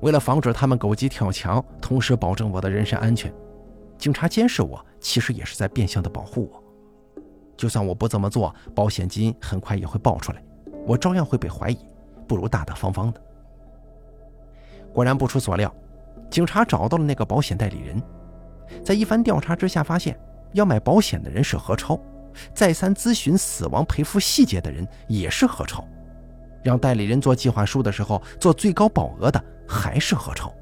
为了防止他们狗急跳墙，同时保证我的人身安全，警察监视我，其实也是在变相的保护我。就算我不这么做，保险金很快也会报出来，我照样会被怀疑，不如大大方方的。果然不出所料，警察找到了那个保险代理人。在一番调查之下，发现要买保险的人是何超，再三咨询死亡赔付细节的人也是何超，让代理人做计划书的时候做最高保额的还是何超。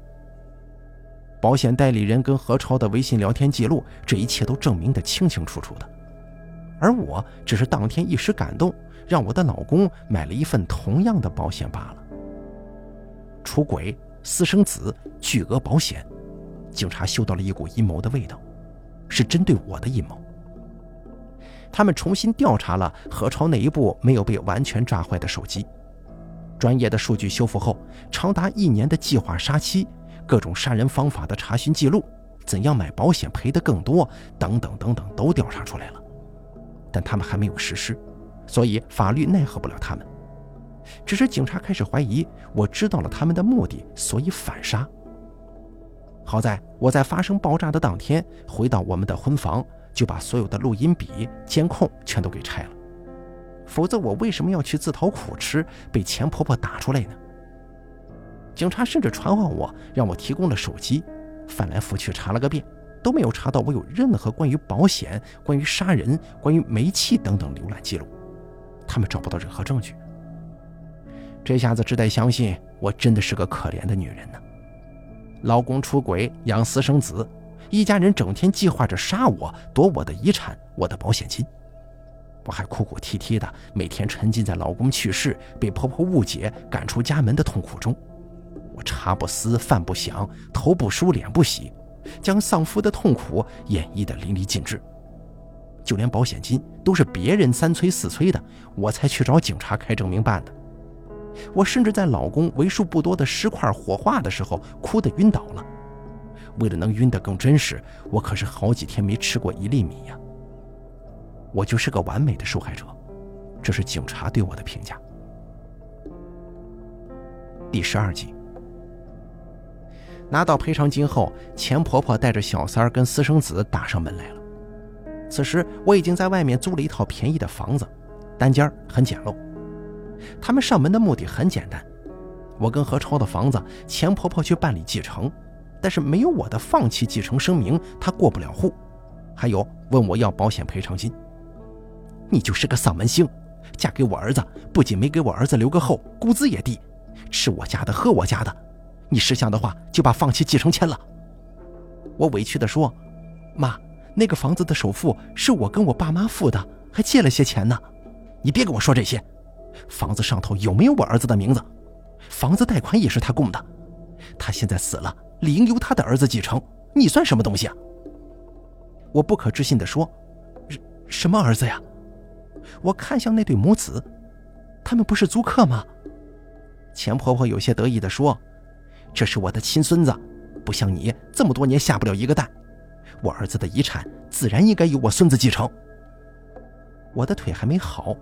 保险代理人跟何超的微信聊天记录，这一切都证明得清清楚楚的。而我只是当天一时感动，让我的老公买了一份同样的保险罢了。出轨。私生子巨额保险，警察嗅到了一股阴谋的味道，是针对我的阴谋。他们重新调查了何超那一部没有被完全炸坏的手机，专业的数据修复后，长达一年的计划杀妻、各种杀人方法的查询记录、怎样买保险赔得更多等等等等都调查出来了，但他们还没有实施，所以法律奈何不了他们。只是警察开始怀疑，我知道了他们的目的，所以反杀。好在我在发生爆炸的当天回到我们的婚房，就把所有的录音笔、监控全都给拆了。否则我为什么要去自讨苦吃，被钱婆婆打出来呢？警察甚至传唤我，让我提供了手机，翻来覆去查了个遍，都没有查到我有任何关于保险、关于杀人、关于煤气等等浏览记录，他们找不到任何证据。这下子只得相信我真的是个可怜的女人呢。老公出轨养私生子，一家人整天计划着杀我夺我的遗产我的保险金，我还哭哭啼啼的，每天沉浸在老公去世被婆婆误解赶出家门的痛苦中。我茶不思饭不想头不梳脸不洗，将丧夫的痛苦演绎的淋漓尽致。就连保险金都是别人三催四催的，我才去找警察开证明办的。我甚至在老公为数不多的尸块火化的时候哭得晕倒了。为了能晕得更真实，我可是好几天没吃过一粒米呀。我就是个完美的受害者，这是警察对我的评价。第十二集，拿到赔偿金后，钱婆婆带着小三儿跟私生子打上门来了。此时我已经在外面租了一套便宜的房子，单间很简陋。他们上门的目的很简单，我跟何超的房子，钱婆婆去办理继承，但是没有我的放弃继承声明，她过不了户。还有问我要保险赔偿金。你就是个丧门星，嫁给我儿子，不仅没给我儿子留个后，工资也低，吃我家的，喝我家的。你识相的话，就把放弃继承签了。我委屈地说：“妈，那个房子的首付是我跟我爸妈付的，还借了些钱呢。你别跟我说这些。”房子上头有没有我儿子的名字？房子贷款也是他供的，他现在死了，理应由他的儿子继承。你算什么东西啊？我不可置信地说：“什什么儿子呀？”我看向那对母子，他们不是租客吗？钱婆婆有些得意地说：“这是我的亲孙子，不像你这么多年下不了一个蛋。我儿子的遗产自然应该由我孙子继承。”我的腿还没好。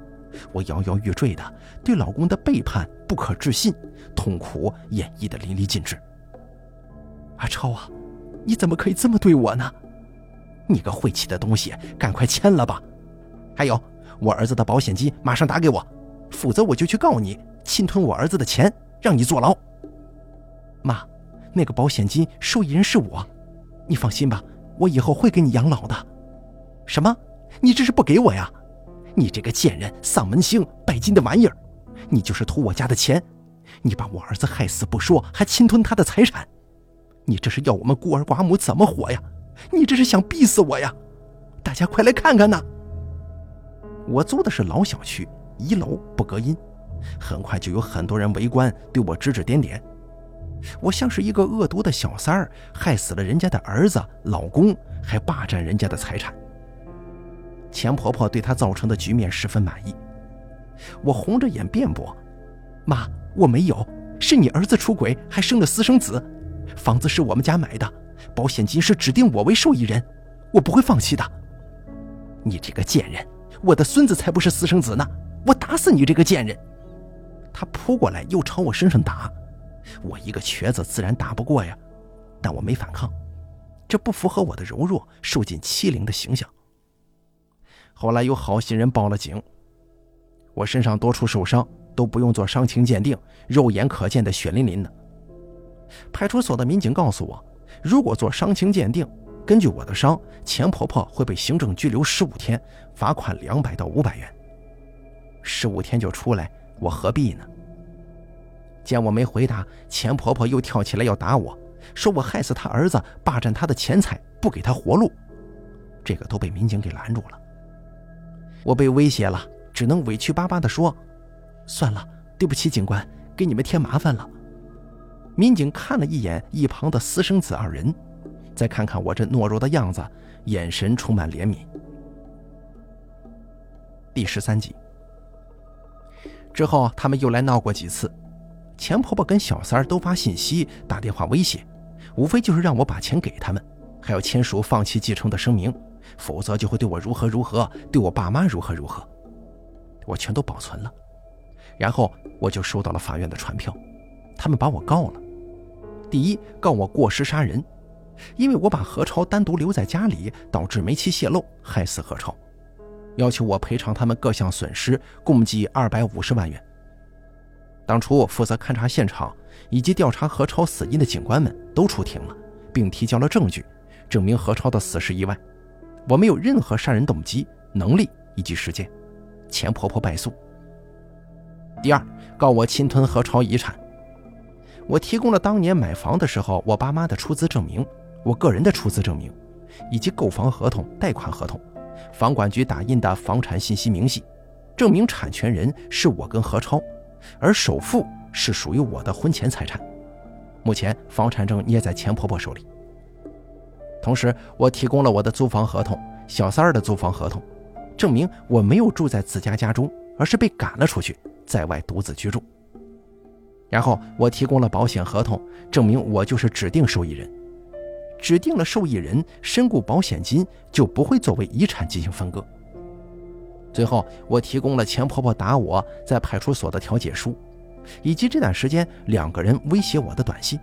我摇摇欲坠的，对老公的背叛不可置信，痛苦演绎的淋漓尽致。阿超啊，你怎么可以这么对我呢？你个晦气的东西，赶快签了吧！还有，我儿子的保险金马上打给我，否则我就去告你侵吞我儿子的钱，让你坐牢。妈，那个保险金受益人是我，你放心吧，我以后会给你养老的。什么？你这是不给我呀？你这个贱人，丧门星，拜金的玩意儿！你就是图我家的钱，你把我儿子害死不说，还侵吞他的财产，你这是要我们孤儿寡母怎么活呀？你这是想逼死我呀！大家快来看看呐！我租的是老小区，一楼不隔音，很快就有很多人围观，对我指指点点。我像是一个恶毒的小三儿，害死了人家的儿子、老公，还霸占人家的财产。钱婆婆对她造成的局面十分满意。我红着眼辩驳：“妈，我没有，是你儿子出轨，还生了私生子。房子是我们家买的，保险金是指定我为受益人，我不会放弃的。”你这个贱人！我的孙子才不是私生子呢！我打死你这个贱人！他扑过来又朝我身上打，我一个瘸子自然打不过呀，但我没反抗，这不符合我的柔弱、受尽欺凌的形象。后来有好心人报了警，我身上多处受伤都不用做伤情鉴定，肉眼可见的血淋淋的。派出所的民警告诉我，如果做伤情鉴定，根据我的伤，钱婆婆会被行政拘留十五天，罚款两百到五百元。十五天就出来，我何必呢？见我没回答，钱婆婆又跳起来要打我，说我害死她儿子，霸占她的钱财，不给她活路。这个都被民警给拦住了。我被威胁了，只能委屈巴巴地说：“算了，对不起，警官，给你们添麻烦了。”民警看了一眼一旁的私生子二人。再看看我这懦弱的样子，眼神充满怜悯。第十三集之后，他们又来闹过几次，钱婆婆跟小三儿都发信息、打电话威胁，无非就是让我把钱给他们，还要签署放弃继承的声明，否则就会对我如何如何，对我爸妈如何如何。我全都保存了，然后我就收到了法院的传票，他们把我告了。第一，告我过失杀人。因为我把何超单独留在家里，导致煤气泄漏，害死何超，要求我赔偿他们各项损失，共计二百五十万元。当初负责勘察现场以及调查何超死因的警官们都出庭了，并提交了证据，证明何超的死是意外，我没有任何杀人动机、能力以及时间。钱婆婆败诉。第二，告我侵吞何超遗产，我提供了当年买房的时候我爸妈的出资证明。我个人的出资证明，以及购房合同、贷款合同，房管局打印的房产信息明细，证明产权人是我跟何超，而首付是属于我的婚前财产。目前房产证捏在钱婆婆手里。同时，我提供了我的租房合同、小三儿的租房合同，证明我没有住在自家家中，而是被赶了出去，在外独自居住。然后，我提供了保险合同，证明我就是指定受益人。指定了受益人，身故保险金就不会作为遗产进行分割。最后，我提供了钱婆婆打我在派出所的调解书，以及这段时间两个人威胁我的短信。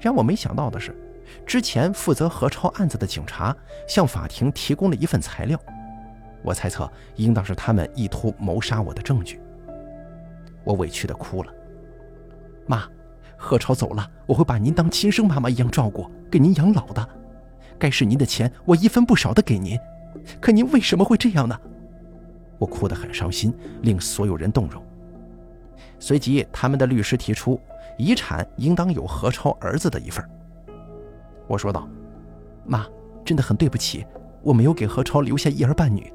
让我没想到的是，之前负责何超案子的警察向法庭提供了一份材料，我猜测应当是他们意图谋杀我的证据。我委屈的哭了，妈。何超走了，我会把您当亲生妈妈一样照顾，给您养老的。该是您的钱，我一分不少的给您。可您为什么会这样呢？我哭得很伤心，令所有人动容。随即，他们的律师提出，遗产应当有何超儿子的一份。我说道：“妈，真的很对不起，我没有给何超留下一儿半女。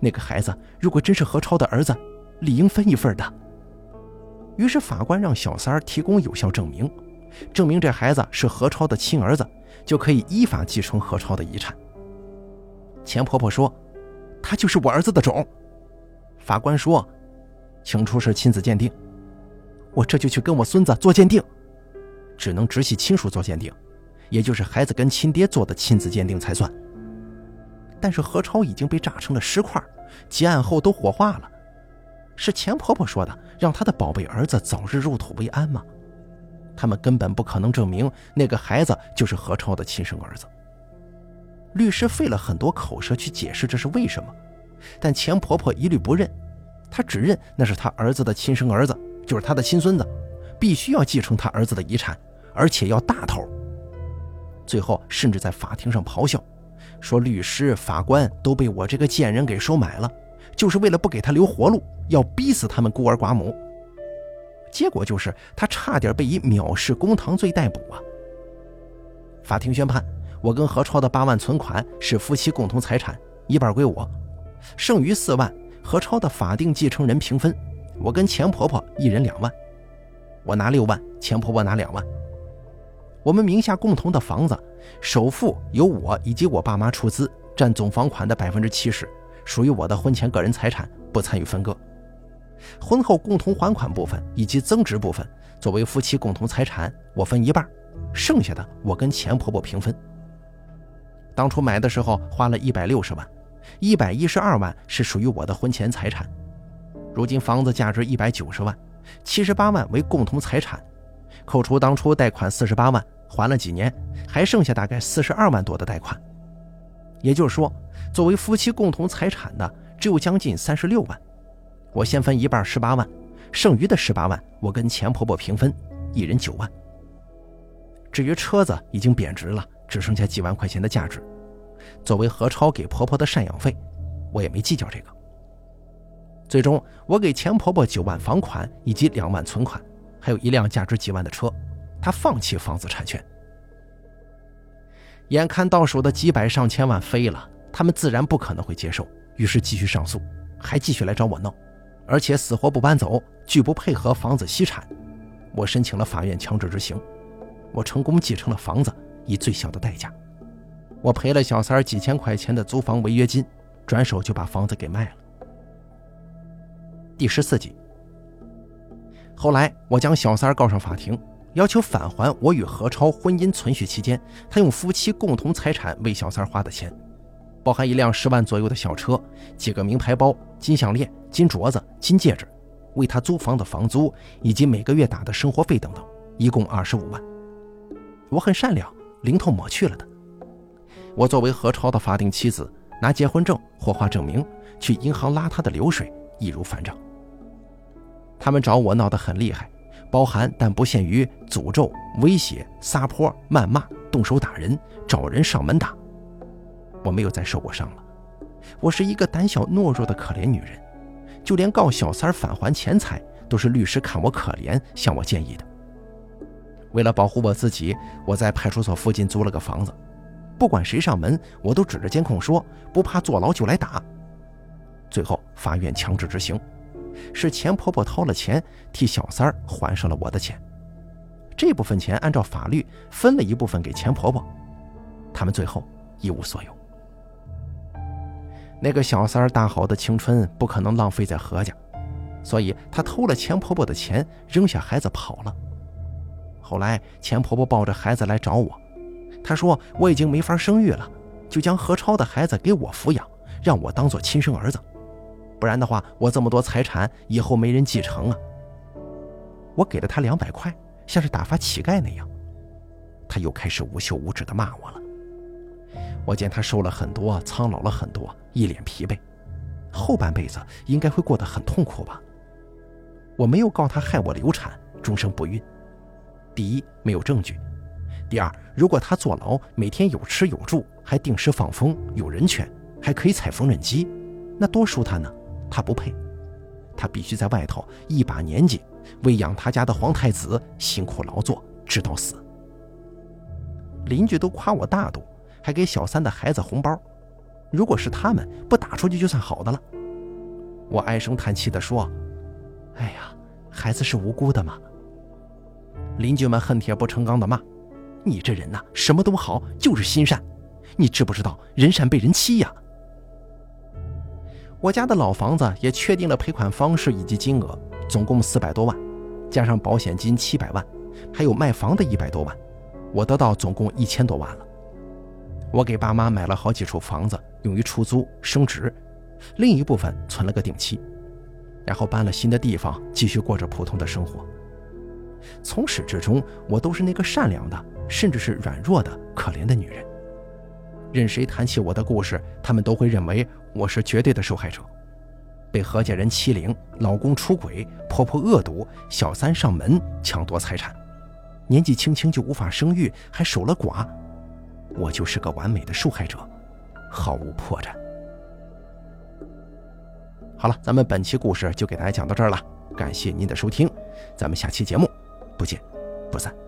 那个孩子如果真是何超的儿子，理应分一份的。”于是法官让小三儿提供有效证明，证明这孩子是何超的亲儿子，就可以依法继承何超的遗产。钱婆婆说：“他就是我儿子的种。”法官说：“请出示亲子鉴定。”我这就去跟我孙子做鉴定，只能直系亲属做鉴定，也就是孩子跟亲爹做的亲子鉴定才算。但是何超已经被炸成了尸块，结案后都火化了。是钱婆婆说的，让她的宝贝儿子早日入土为安吗？他们根本不可能证明那个孩子就是何超的亲生儿子。律师费了很多口舌去解释这是为什么，但钱婆婆一律不认，她只认那是她儿子的亲生儿子，就是她的亲孙子，必须要继承她儿子的遗产，而且要大头。最后甚至在法庭上咆哮，说律师、法官都被我这个贱人给收买了。就是为了不给他留活路，要逼死他们孤儿寡母。结果就是他差点被以藐视公堂罪逮捕啊！法庭宣判，我跟何超的八万存款是夫妻共同财产，一半归我，剩余四万何超的法定继承人平分，我跟钱婆婆一人两万，我拿六万，钱婆婆拿两万。我们名下共同的房子，首付由我以及我爸妈出资，占总房款的百分之七十，属于我的婚前个人财产，不参与分割。婚后共同还款部分以及增值部分，作为夫妻共同财产，我分一半，剩下的我跟钱婆婆平分。当初买的时候花了一百六十万，一百一十二万是属于我的婚前财产。如今房子价值一百九十万，七十八万为共同财产，扣除当初贷款四十八万。还了几年，还剩下大概四十二万多的贷款，也就是说，作为夫妻共同财产的只有将近三十六万。我先分一半十八万，剩余的十八万我跟钱婆婆平分，一人九万。至于车子已经贬值了，只剩下几万块钱的价值，作为何超给婆婆的赡养费，我也没计较这个。最终，我给钱婆婆九万房款以及两万存款，还有一辆价值几万的车。他放弃房子产权，眼看到手的几百上千万飞了，他们自然不可能会接受，于是继续上诉，还继续来找我闹，而且死活不搬走，拒不配合房子析产。我申请了法院强制执行，我成功继承了房子，以最小的代价，我赔了小三几千块钱的租房违约金，转手就把房子给卖了。第十四集，后来我将小三告上法庭。要求返还我与何超婚姻存续期间，他用夫妻共同财产为小三花的钱，包含一辆十万左右的小车、几个名牌包、金项链、金镯子、金戒指，为他租房的房租以及每个月打的生活费等等，一共二十五万。我很善良，零头抹去了的。我作为何超的法定妻子，拿结婚证、火化证明去银行拉他的流水，易如反掌。他们找我闹得很厉害。包含但不限于诅咒、威胁、撒泼、谩骂、动手打人、找人上门打。我没有再受过伤了。我是一个胆小懦弱的可怜女人，就连告小三返还钱财，都是律师看我可怜向我建议的。为了保护我自己，我在派出所附近租了个房子，不管谁上门，我都指着监控说：“不怕坐牢就来打。”最后，法院强制执行。是钱婆婆掏了钱替小三儿还上了我的钱，这部分钱按照法律分了一部分给钱婆婆，他们最后一无所有。那个小三儿大好的青春不可能浪费在何家，所以她偷了钱婆婆的钱，扔下孩子跑了。后来钱婆婆抱着孩子来找我，她说我已经没法生育了，就将何超的孩子给我抚养，让我当做亲生儿子。不然的话，我这么多财产以后没人继承啊！我给了他两百块，像是打发乞丐那样，他又开始无休无止的骂我了。我见他瘦了很多，苍老了很多，一脸疲惫，后半辈子应该会过得很痛苦吧？我没有告他害我流产，终生不孕。第一，没有证据；第二，如果他坐牢，每天有吃有住，还定时放风，有人权，还可以踩缝纫机，那多舒坦呢！他不配，他必须在外头一把年纪，为养他家的皇太子辛苦劳作，直到死。邻居都夸我大度，还给小三的孩子红包。如果是他们不打出去，就算好的了。我唉声叹气地说：“哎呀，孩子是无辜的嘛。”邻居们恨铁不成钢地骂：“你这人呐，什么都好，就是心善。你知不知道人善被人欺呀？”我家的老房子也确定了赔款方式以及金额，总共四百多万，加上保险金七百万，还有卖房的一百多万，我得到总共一千多万了。我给爸妈买了好几处房子，用于出租升值，另一部分存了个定期，然后搬了新的地方，继续过着普通的生活。从始至终，我都是那个善良的，甚至是软弱的可怜的女人。任谁谈起我的故事，他们都会认为我是绝对的受害者，被何家人欺凌，老公出轨，婆婆恶毒，小三上门抢夺财产，年纪轻轻就无法生育，还守了寡，我就是个完美的受害者，毫无破绽。好了，咱们本期故事就给大家讲到这儿了，感谢您的收听，咱们下期节目不见不散。